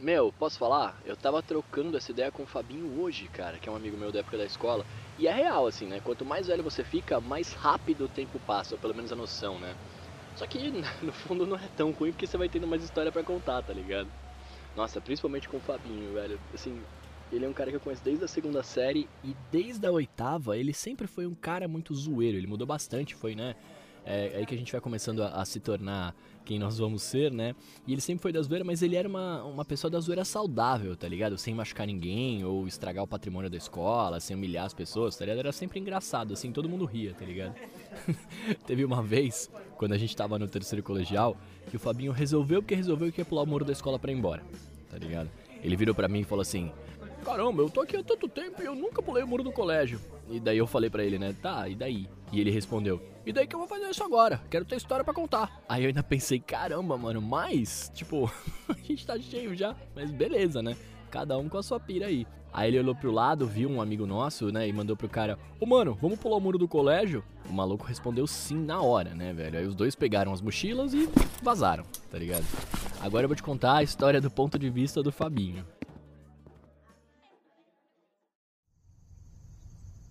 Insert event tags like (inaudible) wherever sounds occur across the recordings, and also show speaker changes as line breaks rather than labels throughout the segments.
Meu, posso falar? Eu tava trocando essa ideia com o Fabinho hoje, cara, que é um amigo meu da época da escola. E é real, assim, né? Quanto mais velho você fica, mais rápido o tempo passa, ou pelo menos a noção, né? Só que, (laughs) no fundo, não é tão ruim porque você vai tendo mais história para contar, tá ligado? Nossa, principalmente com o Fabinho, velho. Assim, ele é um cara que eu conheço desde a segunda série e desde a oitava ele sempre foi um cara muito zoeiro. Ele mudou bastante, foi, né? É, é aí que a gente vai começando a, a, se tornar quem nós vamos ser, né? E ele sempre foi da zoeira, mas ele era uma, uma pessoa da zoeira saudável, tá ligado? Sem machucar ninguém ou estragar o patrimônio da escola, sem humilhar as pessoas, tá ligado? Era sempre engraçado, assim, todo mundo ria, tá ligado? (laughs) Teve uma vez, quando a gente tava no terceiro colegial, que o Fabinho resolveu porque resolveu que ia pular o muro da escola pra ir embora, tá ligado? Ele virou pra mim e falou assim: Caramba, eu tô aqui há tanto tempo e eu nunca pulei o muro do colégio. E daí eu falei para ele, né? Tá, e daí? E ele respondeu: E daí que eu vou fazer isso agora? Quero ter história para contar. Aí eu ainda pensei: Caramba, mano, mas, tipo, (laughs) a gente tá cheio já. Mas beleza, né? Cada um com a sua pira aí. Aí ele olhou pro lado, viu um amigo nosso, né? E mandou pro cara: Ô mano, vamos pular o muro do colégio? O maluco respondeu sim na hora, né, velho? Aí os dois pegaram as mochilas e vazaram, tá ligado? Agora eu vou te contar a história do ponto de vista do Fabinho.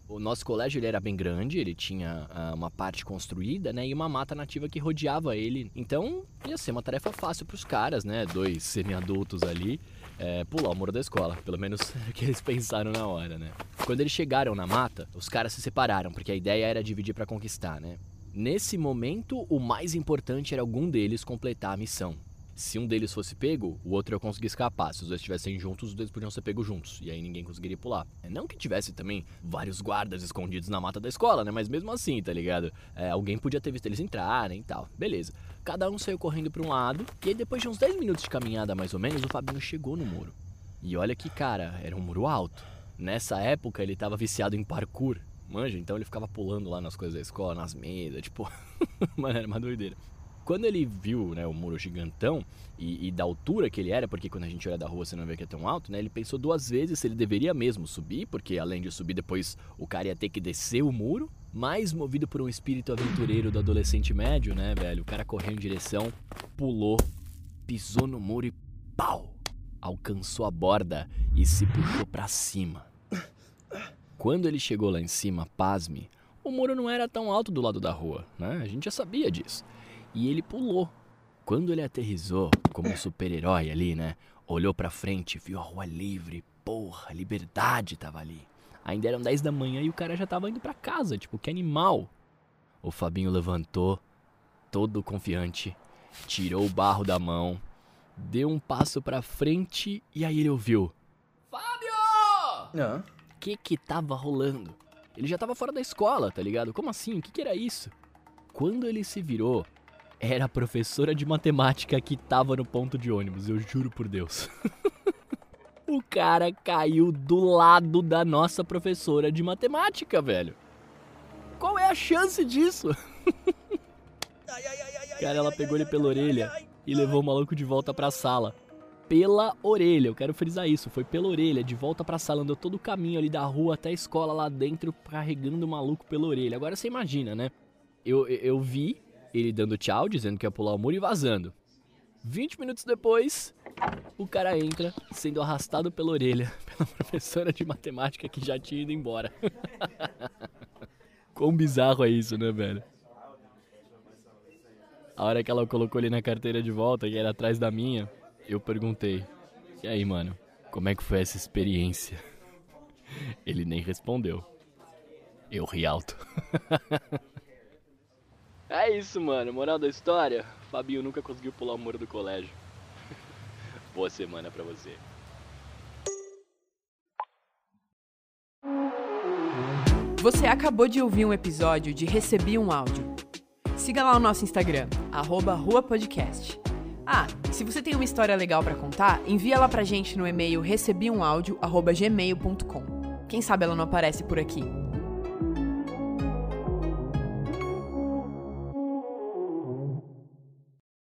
O nosso colégio ele era bem grande, ele tinha uh, uma parte construída, né, e uma mata nativa que rodeava ele. Então ia ser uma tarefa fácil para os caras, né, dois semi-adultos ali, é, pular o muro da escola. Pelo menos (laughs) é o que eles pensaram na hora, né. Quando eles chegaram na mata, os caras se separaram, porque a ideia era dividir para conquistar, né. Nesse momento, o mais importante era algum deles completar a missão se um deles fosse pego, o outro ia conseguir escapar. Se os dois estivessem juntos, os dois podiam ser pegos juntos. E aí ninguém conseguiria pular. É, não que tivesse também vários guardas escondidos na mata da escola, né? Mas mesmo assim, tá ligado? É, alguém podia ter visto eles entrarem e tal. Beleza. Cada um saiu correndo para um lado. E aí, depois de uns 10 minutos de caminhada, mais ou menos, o Fabinho chegou no muro. E olha que, cara, era um muro alto. Nessa época, ele tava viciado em parkour. Manja, então ele ficava pulando lá nas coisas da escola, nas mesas, tipo. (laughs) Mano, era uma doideira. Quando ele viu né, o muro gigantão e, e, da altura que ele era, porque quando a gente olha da rua você não vê que é tão alto, né? Ele pensou duas vezes se ele deveria mesmo subir, porque além de subir depois o cara ia ter que descer o muro. Mais movido por um espírito aventureiro do adolescente médio, né, velho? O cara correu em direção, pulou, pisou no muro e pau! Alcançou a borda e se puxou para cima. Quando ele chegou lá em cima, pasme, o muro não era tão alto do lado da rua, né? A gente já sabia disso e ele pulou. Quando ele aterrizou, como um super-herói ali, né? Olhou pra frente, viu a rua livre, porra, liberdade tava ali. Ainda eram 10 da manhã e o cara já tava indo para casa, tipo, que animal. O Fabinho levantou, todo confiante, tirou o barro da mão, deu um passo pra frente e aí ele ouviu: Fábio!
Ah.
Que que tava rolando? Ele já tava fora da escola, tá ligado? Como assim? O que que era isso? Quando ele se virou, era a professora de matemática que tava no ponto de ônibus, eu juro por Deus. (laughs) o cara caiu do lado da nossa professora de matemática, velho. Qual é a chance disso? (laughs) cara, ela pegou ele pela orelha e levou o maluco de volta pra sala. Pela orelha, eu quero frisar isso, foi pela orelha, de volta pra sala, andou todo o caminho ali da rua até a escola lá dentro, carregando o maluco pela orelha. Agora você imagina, né? Eu, eu vi ele dando tchau, dizendo que ia pular o muro e vazando. 20 minutos depois, o cara entra sendo arrastado pela orelha (laughs) pela professora de matemática que já tinha ido embora. (laughs) Quão bizarro é isso, né, velho? A hora que ela colocou ele na carteira de volta, que era atrás da minha, eu perguntei: E aí, mano, como é que foi essa experiência? (laughs) Ele nem respondeu. Eu ri alto. É isso, mano. Moral da história: Fabinho nunca conseguiu pular o muro do colégio. (laughs) Boa semana pra você.
Você acabou de ouvir um episódio de Recebi um Áudio. Siga lá o nosso Instagram, arroba Rua Podcast. Ah, se você tem uma história legal para contar, envia ela pra gente no e-mail recebiumaudio.gmail.com. Quem sabe ela não aparece por aqui.